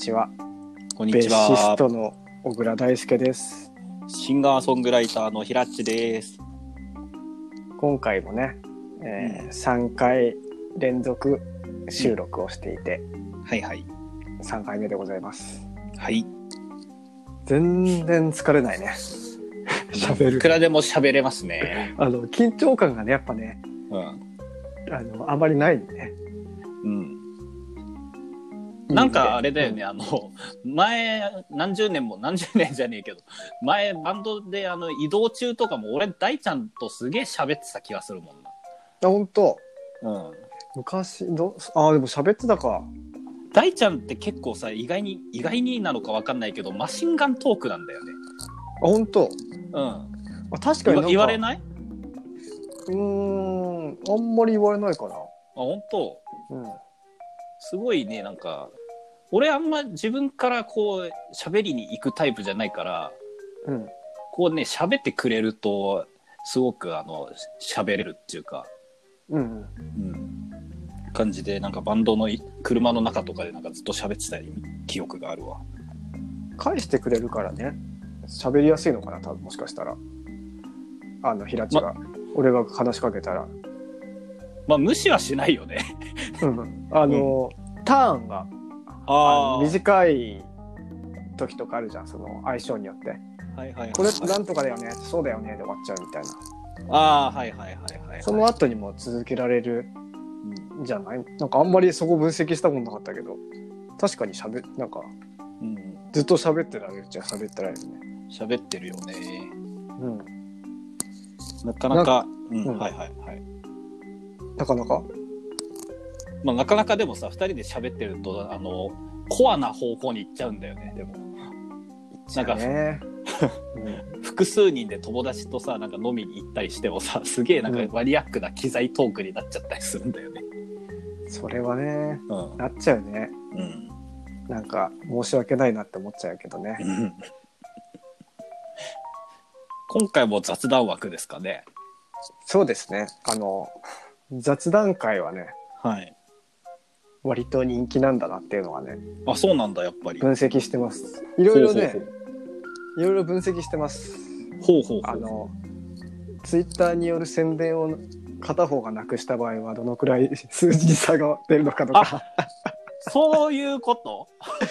ちは。こんにベーシちはス。トの小倉大輔です。シンガーソングライターのひらっちです。今回もね、え3回連続収録をしていて、はいはい。3回目でございます。はい。全然疲れないね。喋る。いくらでも喋れますね。あの、緊張感がね、やっぱね、うん。あの、あまりないね。うん。なんかあれだよね、あの、前、何十年も、何十年じゃねえけど、前、バンドであの移動中とかも、俺、大ちゃんとすげえ喋ってた気がするもんあ、本当な。うん。昔、ど、あ、でも喋ってたか。大ちゃんって結構さ、意外に、意外になのかわかんないけど、マシンガントークなんだよね。あ、本当うん。あ確かに言われない？うーん、あんまり言われないかな。あ、本当うん。すごいね、なんか、俺あんま自分からこう、喋りに行くタイプじゃないから、うん。こうね、喋ってくれると、すごくあの、喋れるっていうか、うん。うん、感じで、なんかバンドのい車の中とかでなんかずっと喋ってた記憶があるわ。返してくれるからね喋りやすいのかな多分もしかしたらあの平地が、俺が話しかけたら、まあ、無視はしないよね。うん、あの、ターンがあの短い時とかあるじゃんその相性によって。はいはいはい、これなんとかだよねそうだよねで終わっちゃうみたいな。ああ、はいはいはいはい。その後にも続けられるんじゃない？なんかあんまりそこ分析したことなかったけど。確かにしゃべなんかうん、ずっと喋ってられるっちゃ喋ってられるね。喋ってるよね。うん。なかなか、うん、うん。はいはいはい。なかなか？まあ、なかなかでもさ、二人で喋ってると、あの、コアな方向に行っちゃうんだよね、でも。なんか、ね、複数人で友達とさ、なんか飲みに行ったりしてもさ、すげえなんかうんマニアックな機材トークになっちゃったりするんだよね。うん、それはねうん。なっちゃうねうん。なんか申し訳ないなって思っちゃうけどね。うん今回も雑談枠ですかね。そうですね。あの雑談会はねはい。割と人気なんだなっていうのはねあ、そうなんだ、やっぱり。分析してます。いろいろねいろいろ分析してます。ほうほう。あのツイッターによる宣伝を片方がなくした場合はどのくらい 数字に差が出るのかとかそういうこと？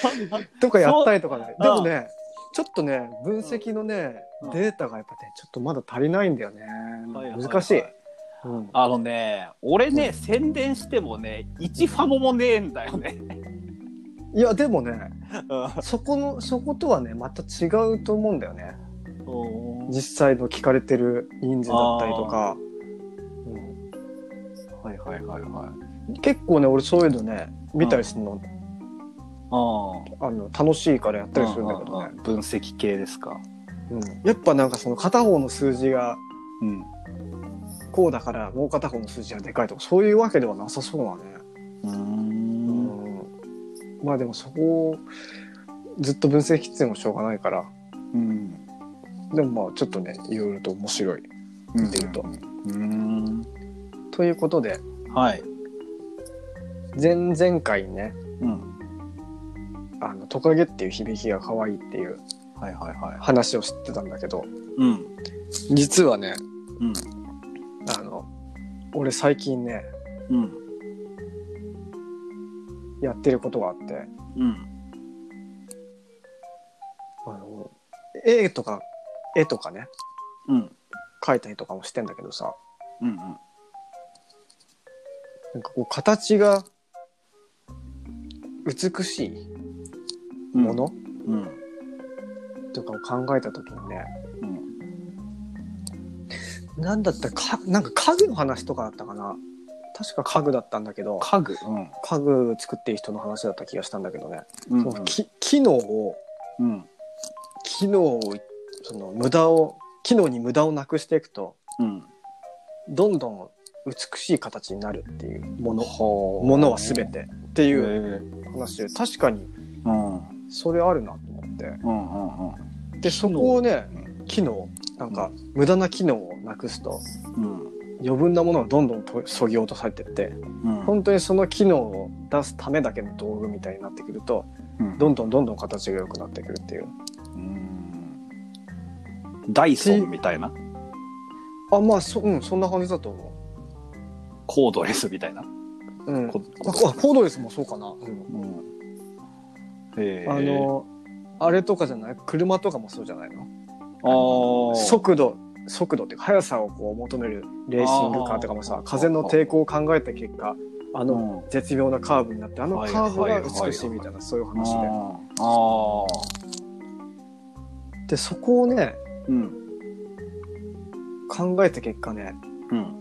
とかやったりとかね。でもねちょっとね分析のねうんデータがやっぱねちょっとまだ足りないんだよね。はいはいはい難しい。うん。あのね、俺ね、宣伝してもね、一ファモもねえんだよね。いやでもねうん。そこのそことはねまた違うと思うんだよね。実際の聞かれてる人数だったりとか、はいはいはいはい。うん結構ね俺そういうのね見たりするの,、ああの楽しいからやったりするんだけどね、分析系ですか。うん。やっぱなんかその片方の数字がうん。こうだからもう片方の数字がでかいとかそういうわけではなさそうだね、うんん、まあでもそこをずっと分析ってもしょうがないからうん。でもまあちょっとねいろいろと面白い見てるとうん。ということではい。前々回にねうん。あのトカゲっていう響きが可愛いっていうはいはいはい。話を知ってたんだけどうん。実はねうん。俺最近ねうん。やってることがあってうん。あの絵とか絵とかねうん。描いたりとかもしてんだけどさうん。なんかこう形が美しいうん。もの、うん。とかを考えた時にねうん。なんだったかなんか家具の話とかだったかな確か家具だったんだけど家具？うん。家具作ってる人の話だった気がしたんだけどね、うんそのき機能をうん。機能をその無駄を機能に無駄をなくしていくとうん。どんどん美しい形になるっていうものほものは全てってへいうえ。話で確かにうん。それあるなと思ってうんうんうん。でそこをね機能なんか無駄な機能をなくすとうん。余分なものがどんどんとそぎ落とされてってうん。本当にその機能を出すためだけの道具みたいになってくるとうん。どんどんどんどん形が良くなってくるっていう。うん。ダイソンみたいな？あまあそ,、うん、そんな感じだと思コードレスみたいな？う、うん、コードレスもそうかな、うん。あのあれとかじゃない？車とかもそうじゃないの？速度速度っていうか速さをこう求めるレーシングカーとかもさ風の抵抗を考えた結果あのうん。絶妙なカーブになってあのはいカーブが美しいみたいなそういう話で。ああでそこをねうん。考えた結果ねうん。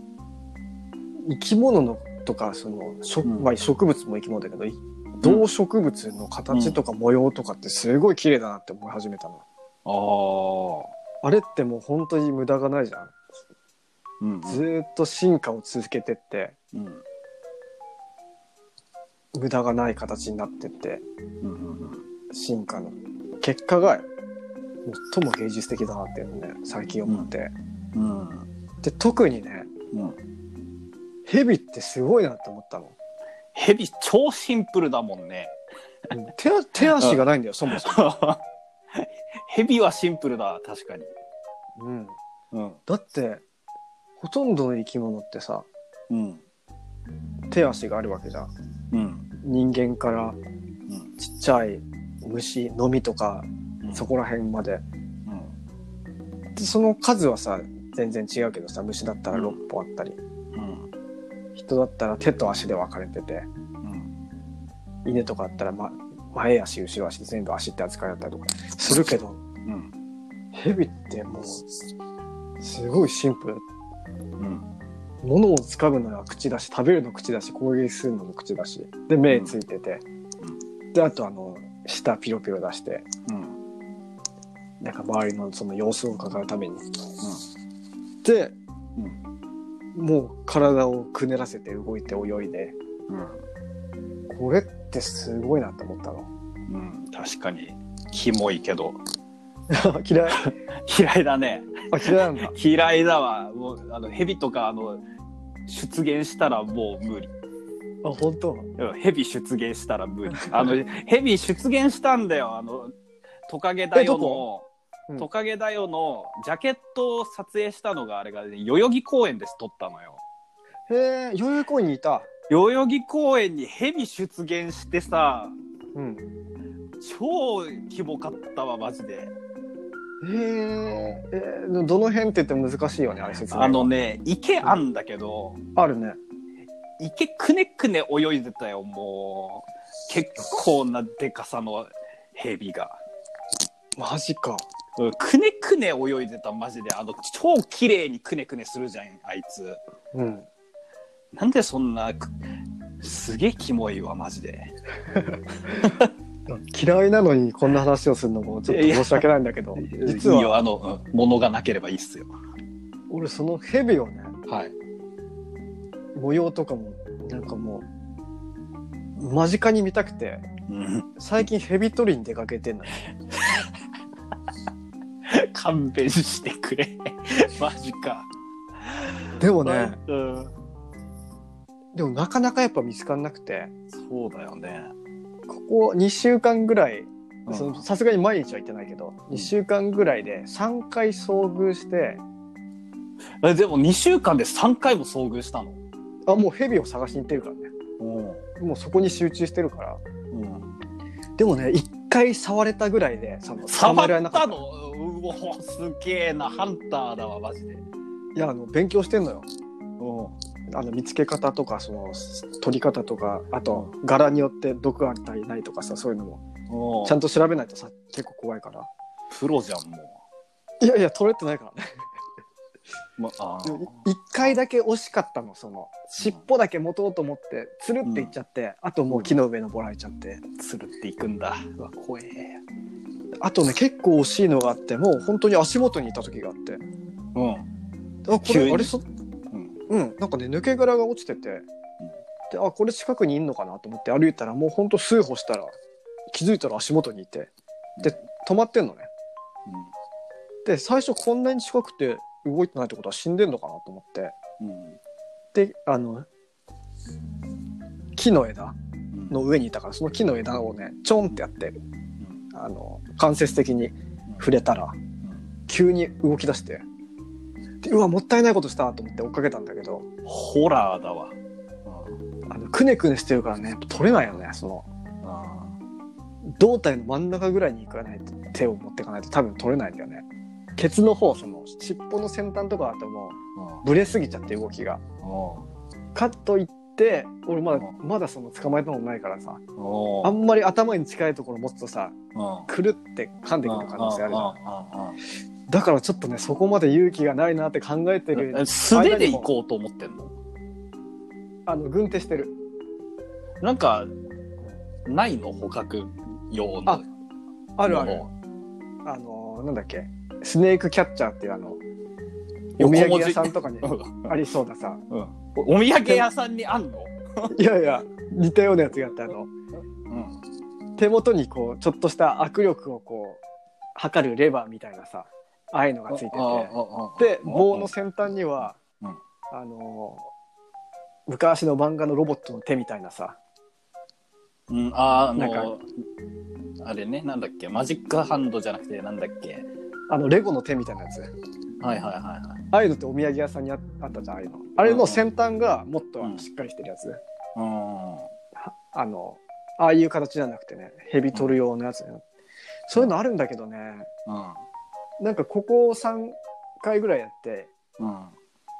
生き物のとかその植,、うん。まあ、植物も生き物だけどい動植物の形とか模様とかってすごい綺麗だなって思い始めたの、あああれってもう本当に無駄がないじゃん。うんずーっと進化を続けてって。うん。無駄がない形になってって。うんうん進化の結果が最も芸術的だなっていうのをね最近思って、うん。で特にねうん。ヘビってすごいなって思ったの。ヘビ超シンプルだもんね。手足手足がないんだよそもそも、ヘビはシンプルだ確かに。うん、うん。だってほとんどの生き物ってさうん。手足があるわけじゃん。うん。人間からうん。ちっちゃい虫のみとかうん。そこら辺まで。うん。でその数はさ全然違うけどさ虫だったら6本あったり、うん。人だったら手と足で分かれてて。うん。犬とかだったら、ま、前足後ろ足全部足って扱いだったりとかするけどうん。ヘビってもうすごいシンプル。うん。物を掴むのは口だし食べるの口だし攻撃するのも口だし。で目ついてて、であとあの舌ピロピロ出して。うん。なんか周りのその様子を伺うために、で、もう体をくねらせて動いて泳いで。うん。これってすごいなって思ったの。うん確かに。キモいけど。嫌い。嫌いだね。あ嫌いなんだ。嫌いだわ。もうあのヘビとかあの出現したらもう無理。あ本当？うんヘビ出現したら無理。あのヘビ出現したんだよ。あのトカゲだよのこ？うん。トカゲだよのジャケットを撮影したのがあれが、ね、代々木公園です撮ったのよ。へえ代々木公園にいた代々木公園にヘビ出現してさうん。超キモかったわマジで。へええーどの辺って言っても難しいよねあれ説明があのね池あんだけど、あるね。池くねくね泳いでたよもう。結構なでかさのヘビが、マジか。うんくねくね泳いでたマジで。あの超綺麗にくねくねするじゃんあいつ。うんなんでそんなくすげえキモいわマジで。嫌いなのにこんな話をするのもちょっと申し訳ないんだけど。実はあの、うん物がなければいいっすよ。俺そのヘビをねはい。模様とかもなんかもう間近に見たくてうん。最近ヘビ取りに出かけてんのよ 勘弁してくれ。マジか。でもねうんでもなかなかやっぱ見つかんなくて。そうだよね。ここ2週間ぐらいさすがに毎日は行ってないけど2週間ぐらいで3回遭遇して。えでも2週間で3回も遭遇したの？あもうヘビを探しに行ってるからね。うん。もうそこに集中してるから。うん。でもね1回触れたぐらいでその捕触ったの？うおすげえな。ハンターだわマジで。いやあの勉強してんのよ。うあの見つけ方とかその取り方とかあと柄によって毒があったりないとかさそういうのも。んちゃんと調べないとさ結構怖いから。プロじゃんもいやいや取れてないからね。う、まあでもい一回だけ惜しかったのその。尻尾だけ持とうと思ってつるっていっちゃって、あともう木の上登られちゃってつるっていくんだ。うわ怖え。あとね結構惜しいのがあってもう本当に足元にいた時があって。うん。あこれあれそうん。うんなんかね抜け殻が落ちてて、であこれ近くにいんのかなと思って歩いたらもうほんと数歩したら気づいたら足元にいて。で止まってんのね。で最初こんなに近くて動いてないってことは死んでんのかなと思って。うん。うんであの木の枝うん。の上にいたからその木の枝をねちょんってやってあの間接的に触れたら急に動き出してでうわもったいないことしたと思って追っかけたんだけど。ホラーだわ。あのくねくねしてるからね取れないよねその。胴体の真ん中ぐらいに行かないと手を持っていかないと多分取れないんだよね。ケツの方その尻尾の先端とかだともうブレすぎちゃって動きが。カットいって俺まだうまだその捕まえたのないからさおあんまり頭に近いところ持つとさくるって噛んでくる可能性あるじゃんだからちょっとねそこまで勇気がないなって考えてる素手で行こうと思ってんの？あの軍手してる。なんか、ないの？捕獲用の。ああるある。も。あのなんだっけ？スネークキャッチャーっていうあのお土産屋さんとかにうありそうなさ。うん。おお土産屋さんにあんの？いやいや似たようなやつがあってあのうん。手元にこうちょっとした握力をこう測るレバーみたいなさああいうのがついてて。で棒の先端には、うん。あの昔の漫画のロボットの手みたいなさ。うん、あーあなんの、あれね、なんだっけ、マジックハンドじゃなくて、なんだっけ？あのレゴの手みたいなやつ。はいはいはいはい。ああいうのってお土産屋さんにああったじゃんああいうの。あれの先端がもっとしっかりしてるやつ、うん。はあのああいう形じゃなくてねヘビ取る用のやつね、そういうのあるんだけどね。うん。なんかここ3回ぐらいやってうん。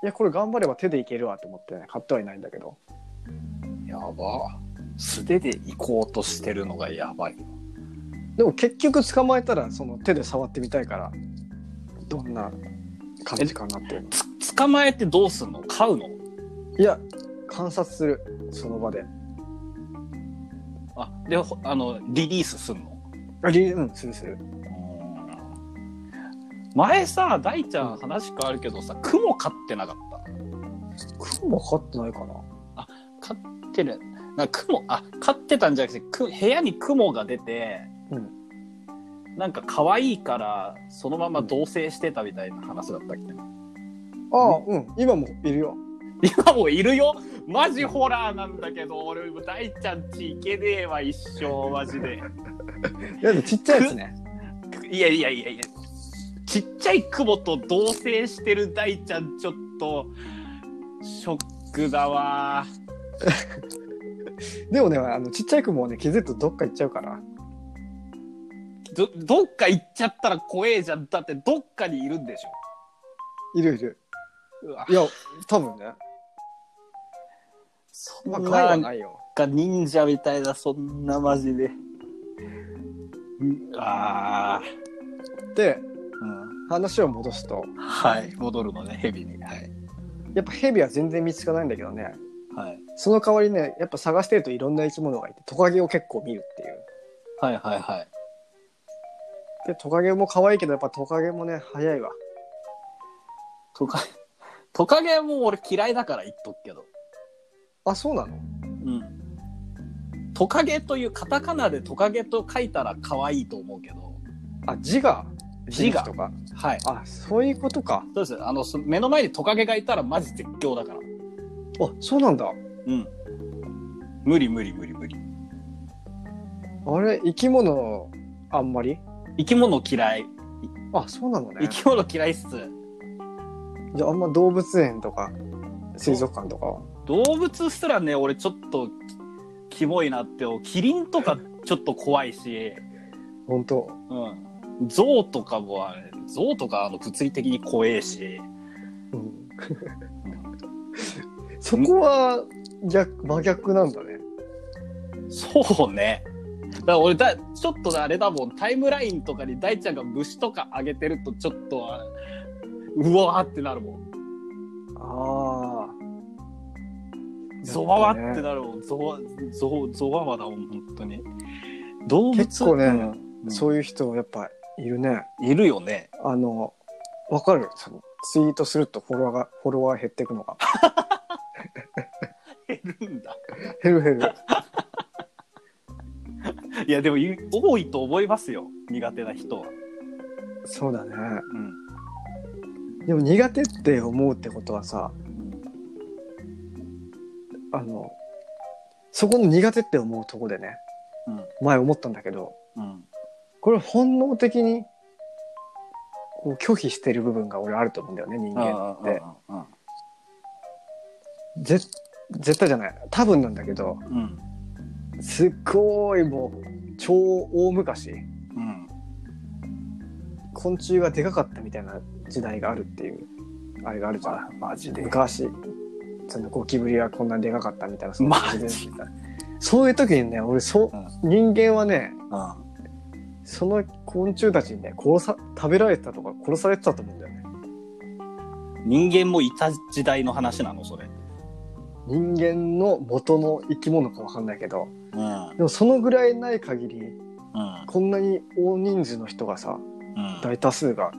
いやこれ頑張れば手でいけるわと思って、ね、買ってはいないんだけど。やば。素手で行こうとしてるのがやばい。でも結局捕まえたらその手で触ってみたいからどんな感じかなっていうの。つ捕まえてどうすんの？飼うの？いや観察する。その場で。あ、で、ほあの、リリースすんの？ありうんするする前さ、大ちゃん話変わるけどさ、雲飼ってなかった？雲飼ってないかな。飼ってる。なんか雲、あ、飼ってたんじゃなくて、く部屋に雲が出て、うん。なんか可愛いから、そのまま同棲してたみたいな話だったっけ？ああうん。今もいるよ。今もいるよ？マジホラーなんだけど、俺、大ちゃんち行けねえわ、一生、マジで。いやちっちゃいやつね。いやいやいやいや、ちっちゃい雲と同棲してる大ちゃん、ちょっと、ショックだわ。でもねあのちっちゃい雲はね気づくとどっか行っちゃうからど、どっか行っちゃったら怖えじゃん。だって、どっかにいるんでしょ。いるいるいや多分ねそんまあ害はなないよか忍者みたいな、そんなマジで。うあで。話を戻すとはい。戻るのね、ヘビに。はい。やっぱヘビは全然見つからないんだけどねはい。その代わりねやっぱ探してるといろんな生き物がいてトカゲを結構見るっていうはいはいはい。でトカゲも可愛いけどやっぱトカゲもね早いわトカゲ、トカゲはもう俺嫌いだから言っとくけど。あそうなの？うん。トカゲというカタカナでトカゲと書いたら可愛いと思うけど。あ字が字がとかはい。あそういうことかそうです。あの、そ目の前にトカゲがいたらマジ絶叫だから。あそうなんだうん。無理無理無理無理。あれ生き物あんまり？生き物嫌い。あそうなのね生き物嫌いっす。じゃああんま動物園とか水族館とかは？動物すらね、俺ちょっとキモいなって、キリンとかちょっと怖いし、本当うん。象とかもあれ、象とかあの物理的に怖えし、うん そこは逆真逆なんだねそうね。だから俺だ、ちょっとあれだもん、タイムラインとかに大ちゃんが虫とかあげてるとちょっと、うわーってなるもん。ああゾワワってなるもん。ゾワ、ゾワ、ゾワワだもん、本当に。動物結構ねうんそういう人やっぱいるねいるよね。あのわかる？そのツイートするとフォロワーがフォロワー減っていくのが 減るんだ。減る減る いや、でもい多いと思いますよ。苦手な人は。そうだねうん。でも苦手って思うってことはさあのそこの苦手って思うとこでねうん前思ったんだけどうんこれ本能的にこう拒否してる部分が俺あると思うんだよね人間って。絶対じゃない。多分なんだけどうんすっごいもう超大昔。うん昆虫がでかかったみたいな時代があるっていうあれがあるじゃん。あマジで。昔。そのゴキブリはこんなにでかかったみたいなそういう時にね俺そう人間はねうんその昆虫たちにね殺さ食べられてたとか殺されてたと思うんだよね。人間もいた時代の話なの？それ。人間の元の生き物かわかんないけど。うん。でもそのぐらいない限りうん。こんなに大人数の人がさうん。大多数が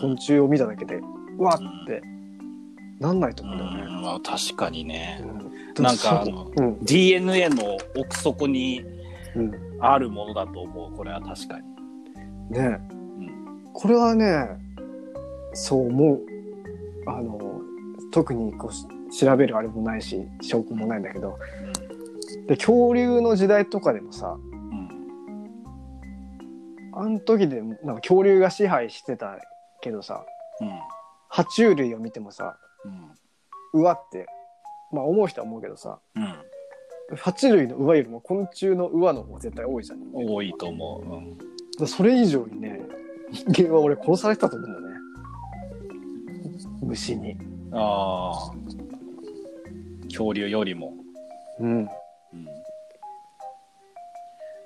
昆虫を見ただけでうわってなんないと思うんだよね。うん。まあ確かにね。うん。なんかあのうん、DNA の奥底にうん、あるものだと思うこれは確かに、ね。うん。これはねそう思う。あの特にこうし調べるあれもないし証拠もないんだけど。で恐竜の時代とかでもさうん。あの時でなんか恐竜が支配してたけどさうん。爬虫類を見てもさうん。うわってまあ思う人は思うけどさうん爬虫類の上よりも昆虫の上の方が絶対多いじゃん。多いと思う、うん。らそれ以上にね人間は俺殺されてたと思うんだよね。虫に。ああ恐竜よりも、うん。うん、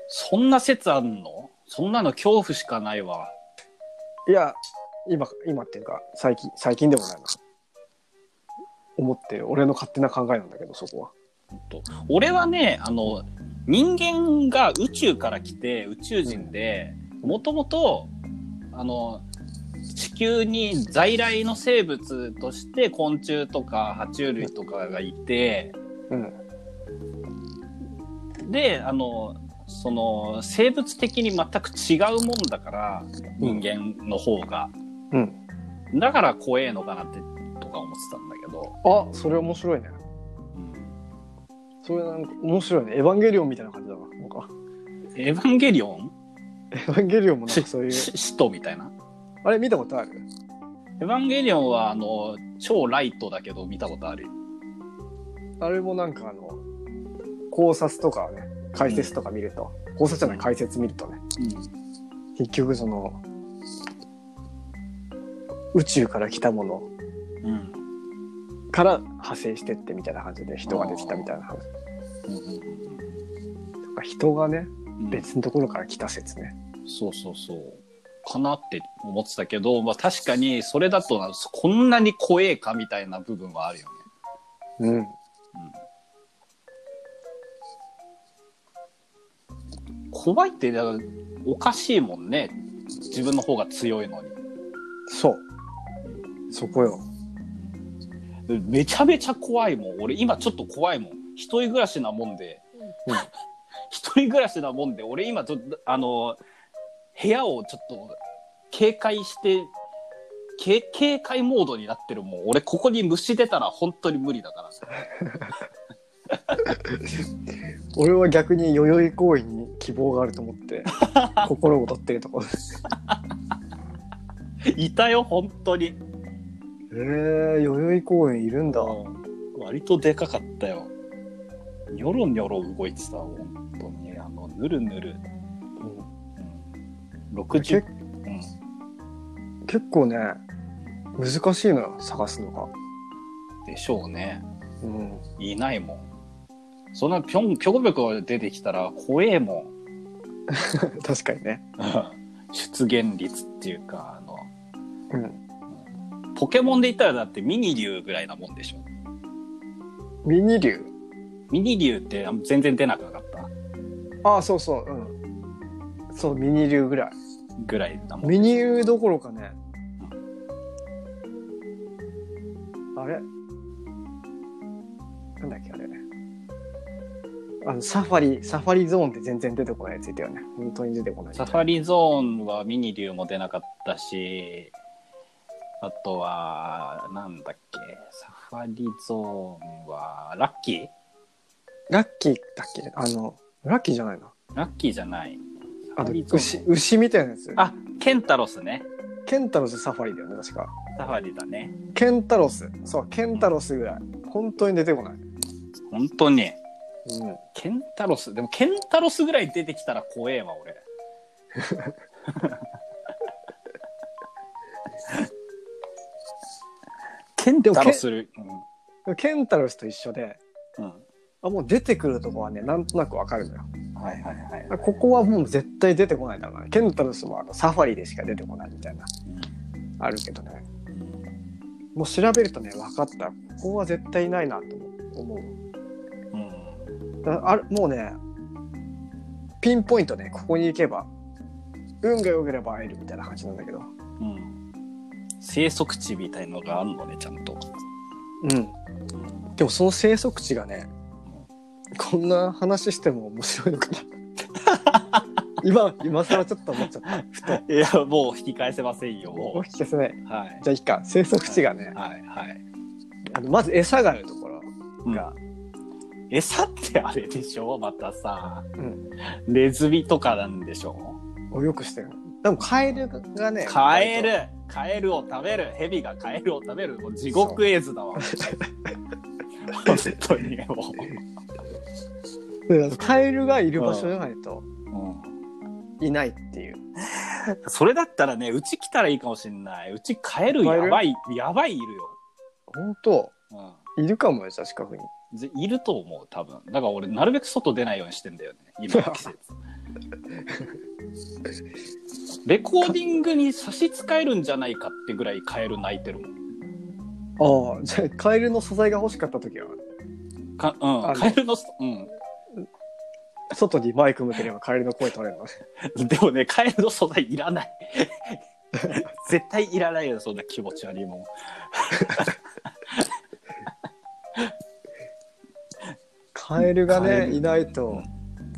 そんな説あんの？そんなの恐怖しかないわ。いや今今っていうか最近最近でもないな。思ってる。俺の勝手な考えなんだけどそこはと。俺はねあの人間が宇宙から来て宇宙人でもともとあの地球に在来の生物として昆虫とか爬虫類とかがいてうん。であのその生物的に全く違うもんだから人間の方が、うん。だから怖えのかなってとか思ってたんだけど、あそれ面白いねそれなんか面白いね。エヴァンゲリオンみたいな感じだななんか。エヴァンゲリオン？エヴァンゲリオンもなんしかそういう。し使徒みたいな？あれ見たことある？エヴァンゲリオンはあの超ライトだけど見たことあるよ。あれもなんかあの考察とかね解説とか見ると、考察じゃない解説見るとね。結局その宇宙から来たものうん。うんから派生してってみたいな感じで人ができたみたいな話うんうんとか人がねうん。別のところから来た説ね、そうそうそう。かなって思ってたけど、まあ、確かにそれだとなこんなに怖えかみたいな部分はあるよね。うん。怖いってだからおかしいもんね。自分の方が強いのに。そう。そこよ。めちゃめちゃ怖いもん。俺今ちょっと怖いもん一人暮らしなもんで、うん。一人暮らしなもんで俺今ちょっとあの部屋をちょっと警戒して警警戒モードになってるもん。俺ここに虫出たら本当に無理だから 俺は逆に代々木公園に希望があると思って 心躍ってるところです。いたよ本当に。えー、代々木公園いるんだ。割とでかかったよニョロニョロ動いてた本当に。あのぬるぬる、うん、60けうん。結構ね難しいのよ探すのが。でしょうね。うん。いないもん。そんなぴょんぴょこぴょこ出てきたら怖えもん。確かにね。出現率っていうかあの。うん。ポケモンで言ったらだってミニ竜ぐらいなもんでしょ。ミニ竜ミニ竜ってあ全然出なかった。ああそうそううん。そうミニ竜ぐらい。ぐらいだもん。ミニ竜どころかね。あれ？なんだっけあれ？あのサファリサファリゾーンって全然出てこないやついたよね。本当に出てこない。サファリゾーンはミニ竜も出なかったし、あとは、なんだっけ、サファリゾーンは、ラッキー？ラッキーだっけ？あのラッキーじゃないなラッキーじゃない。あの牛牛みたいなやつあ、ケンタロスね。ケンタロスサファリだよね確かサファリだね。ケンタロスそうケンタロスぐらい本当に出てこない、本当に。うん、ケンタロス。でもケンタロスぐらい出てきたら怖えわ、俺。ケンタロスる。ケンタロスと一緒で。あもう出てくるとこはねなんとなくわかるのよ。はいはいはい、あここはもう絶対出てこないだろうなケンタロスもあのサファリでしか出てこないみたいなあるけどね。もう調べるとね分かった。ここは絶対いないなと思う。うん。だあれもうねピンポイントねここに行けば運が良ければ会えるみたいな感じなんだけど。うん。生息地みたいのがあるのね、ちゃんと。うん。でもその生息地がねこんな話しても面白いのかな今今更ちょっと思っちゃった。ふと。いや、もう引き返せませんよ、おも聞かせない。う。はい。じゃあいいか。生息地がね、はいはい。あのまず餌があるところうん。が、餌ってあれでしょ？またさ、うん。ネズミとかなんでしょ？をよくしてる。でもカエルがねカエル。カエルを食べる。ヘビがカエルを食べる。もう地獄絵図だわ。本当にもでカエルがいる場所じゃないとう、いないっていうそれだったらね、うち来たらいいかもしんない。うちカエルやばい、やばいいるよ。本当？ういるかもよ近くに。いると思う、多分。だから俺、なるべく外出ないようにしてんだよね、今の季節。レコーディングに差し支えるんじゃないかってぐらいカエル鳴いてるもん。ああじゃあカエルの素材が欲しかった時はかうん、カエルの、うん。外にマイク向ければカエルの声取れるのねでもね、カエルの素材いらない。絶対いらないよ、そんな気持ち悪いもん。カエルがカエルねいないと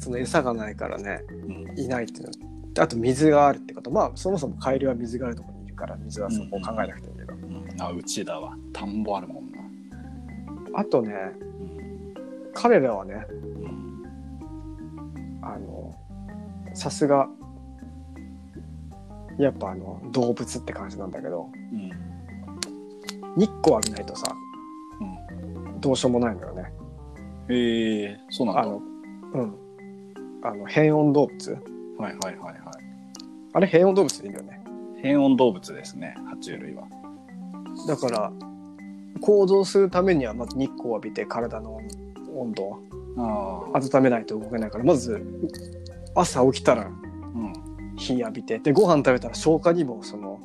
その餌がないからねうん。いないっていうのあと水があるってことまあそもそもカエルは水があるところにいるから水はそこを考えなくていいけど、うんあ、うちだわ。田んぼあるもんな。あとねうん。彼らはねうん。あのさすがやっぱあの動物って感じなんだけどうん。日光浴びないとさうん。どうしようもないのよねへえそうなんだ。あのうんあの変温動物はいはいはいはい。あれ変温動物でいいんだよね変温動物ですね、爬虫類は。だから行動するためにはまず日光を浴びて体の温度を。温めないと動けないからまず朝起きたらうん。日浴びてでご飯食べたら消化にもその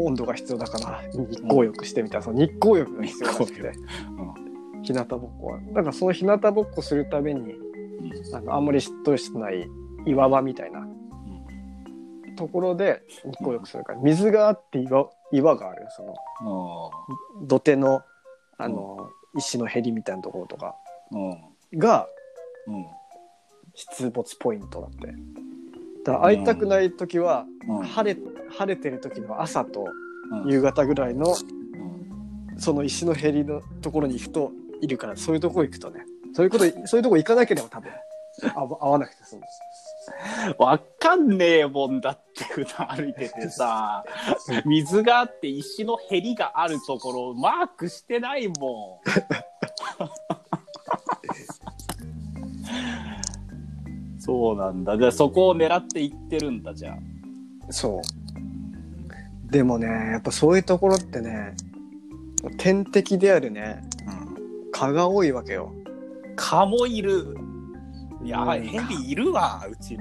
温度が必要だから日光浴してみたいな、その日光浴が必要らしくて、日向ぼっこはだからその日向ぼっこするためになんかあんまりしっとりしてない岩場みたいなところで日光浴するから水があって岩岩があるそのあ土手のあの、石のへりみたいなところとか。あ。うん。がうん。出没ポイントだってだから会いたくない時は、うん。晴れ晴れてる時の朝とうん。夕方ぐらいのうんその石のへりのところに行くといるからそういうとこ行くとねそういうことそういうとこ行かなければ多分あ合わなくて済むわかんねえもんだって普段歩いててさ、水があって石のへりがあるところをマークしてないもん。そうなんだ。じゃあそこを狙って行ってるんだ、じゃあ。そうでもねやっぱそういうところってね天敵であるねうん。蚊が多いわけよ蚊もいる。いや、うんヘビいるわ、うち。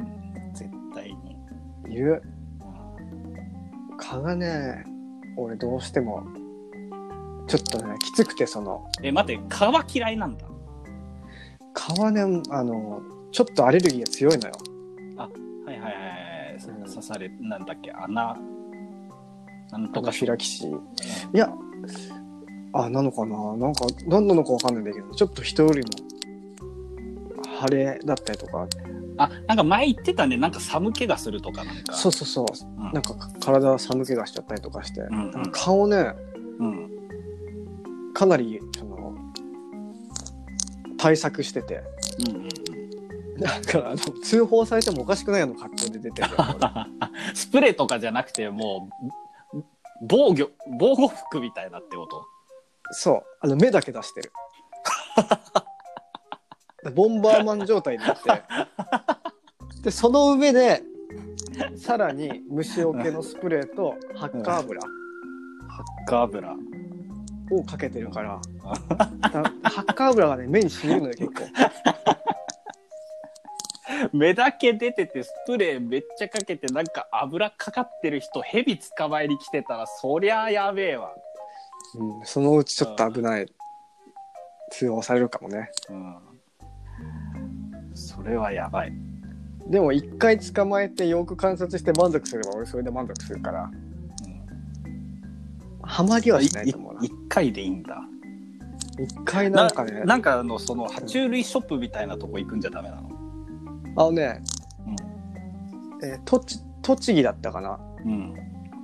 絶対に。いる蚊がね俺どうしてもちょっとねきつくてそのえ、待って、蚊は嫌いなんだ。蚊はねあのちょっとアレルギーが強いのよはいはいはいはい。うん刺され、なんだっけ、穴？なんとかフィラキシーいやあなのかな？なんか何なのかわかんないんだけどちょっと人よりも腫れだったりとかあ、なんか前言ってたね。なんか寒気がするとかなんか。そうそうそううん。なんか体寒気がしちゃったりとかして、んうん顔ねうん。かなりその対策しててうんうんうんだからあの通報されてもおかしくないような格好で出てる スプレーとかじゃなくてもう防御防護服みたいなってこと？そう。あの目だけ出してる。ボンバーマン状態になって。でその上でさらに虫除けのスプレーとハッカー油。ハッカー油。をかけてるから。だ ハッカー油がね目にしみるのよ結構 目だけ出ててスプレーめっちゃかけてなんか油かかってる人ヘビ捕まえに来てたらそりゃやべえわ、うん、そのうちちょっと危ない。通報されるかもね。うん、それはやばい。でも一回捕まえてよく観察して満足すれば俺それで満足するから。ハマりはしないと思うな。一回でいいんだ。一回なんかね。なんかあのその爬虫類ショップみたいなとこ行くんじゃダメなの？あのね、えー、栃栃木だったかな？うん。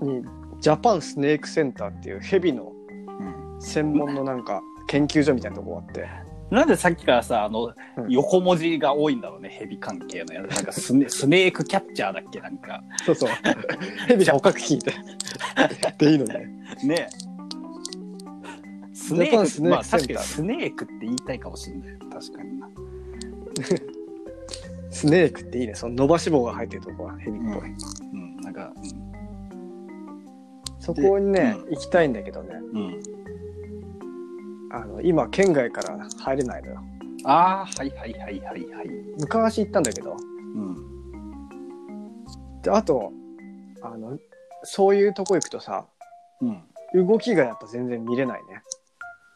にジャパンスネークセンターっていうヘビのうん。専門のなんか研究所みたいなとこがあって。なんでさっきからさあの、うん。横文字が多いんだろうねヘビ関係のやつ。なんかスネスネークキャッチャーだっけ？なんか。そうそう。ヘビじゃ捕獲器ででいいのね。ね。スネークー。クセンター確かにスネークって言いたいかもしれない。確かになスネークっていいね。その伸ばし棒が入ってるとこはヘビっぽい、うん。なんかそこにね、う行きたいんだけどね。うん、うん、あの今県外から入れないのよ。ああはいはいはいはいはい。昔行ったんだけど。うん。であとあのそういうとこ行くとさうん。動きがやっぱ全然見れないね。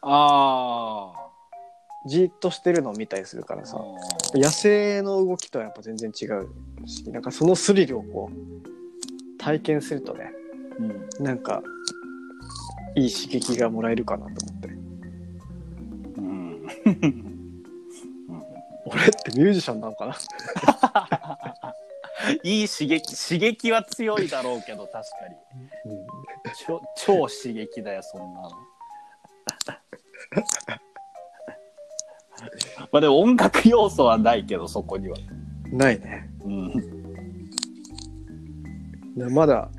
ああじーっとしてるのを見たりするからさ。野生の動きとはやっぱ全然違うしなんかそのスリルをこう体験するとねうん。なんかいい刺激がもらえるかなと思って。うん。俺ってミュージシャンなのかな？いい刺激刺激は強いだろうけど確かに。超超刺激だよそんなのまあでも音楽要素はないけどそこには。ないね。うん。でまだ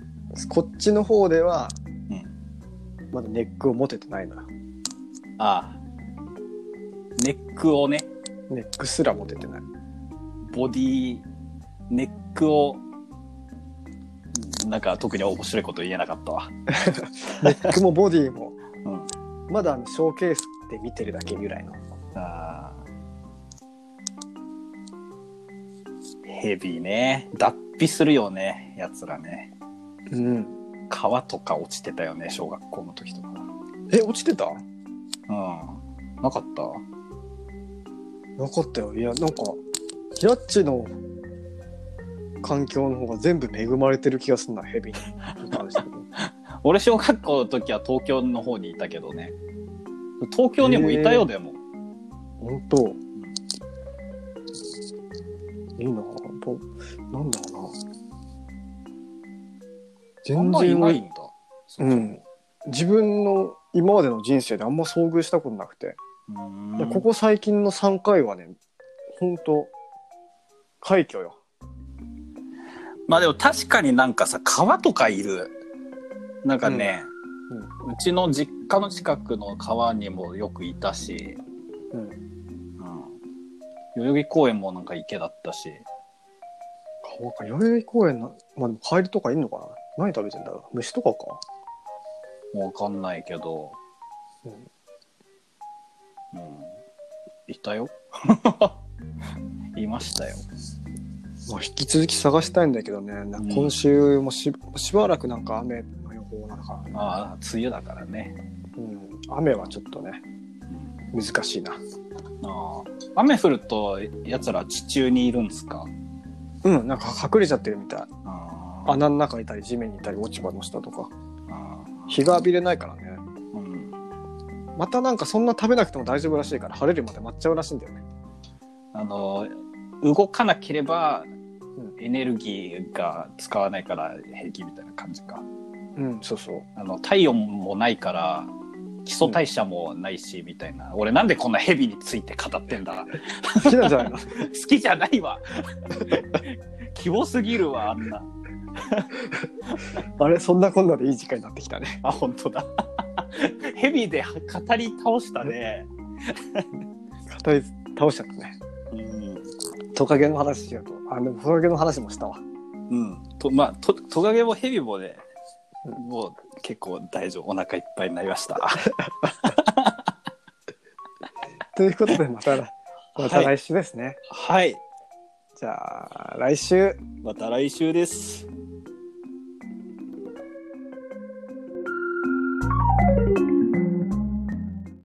こっちの方では、うん。まだネックを持ててないのよ。ああ。ネックをね。ネックすら持ててない。ボディネックをなんか特に面白いこと言えなかったわ。ネックもボディも。うん。まだあのショーケースで見てるだけぐらいのヘビーね。脱皮するよねやつらね。うん。川とか落ちてたよね小学校の時とか。え落ちてた？うん。なかった？なかったよ。いやなんかヤッチの環境の方が全部恵まれてる気がするなヘビに関して。も 俺小学校の時は東京の方にいたけどね。東京にもいたよでも、本当。いいなぼなんだろうな。全まい然ないんだ。うん。自分の今までの人生であんま遭遇したことなくて、ここ最近の3回はねほんと快挙よ。まあでも確かになんかさ川とかいる。なんかね、うちの実家の近くの川にもよくいたし、うん。うん、代々木公園もなんか池だったし川か代々木公園なまあでもカエルとかいんのかな？何食べてんだろう？虫とかか？わかんないけど、うん。うん、いたよ。いましたよ。まあ、引き続き探したいんだけどね、なうん。今週もししばらくなんか雨の予報なのかな、ああ梅雨だからね、うん、雨はちょっとねうん。難しいな。ああ雨降るとやつら地中にいるんすか？うんなんか隠れちゃってるみたい。穴の中にいたり地面にいたり落ち葉の下とか。あ日が浴びれないからね。あうん。またなんかそんな食べなくても大丈夫らしいから晴れるまで待っちゃうらしいんだよね。あの動かなければん。エネルギーが使わないから平気みたいな感じか。うんそうそう。あの体温もないから基礎代謝もないし、みたいな。俺なんでこんなヘビについて語ってんだ。好きなんじゃないの？好きじゃないわ。希望すぎるわ、あんな。あれそんなこんなでいい時間になってきたね。あ、本当だ。ヘビで語り倒したね。語り倒しちゃったね。うん。トカゲの話しようと。あ、でもトカゲの話もしたわ。うん。と、まあ、と、トカゲもヘビもね、もう結構大丈夫。お腹いっぱいになりました。ということでまた、また来週ですね。はい。じゃあ来週。また来週です。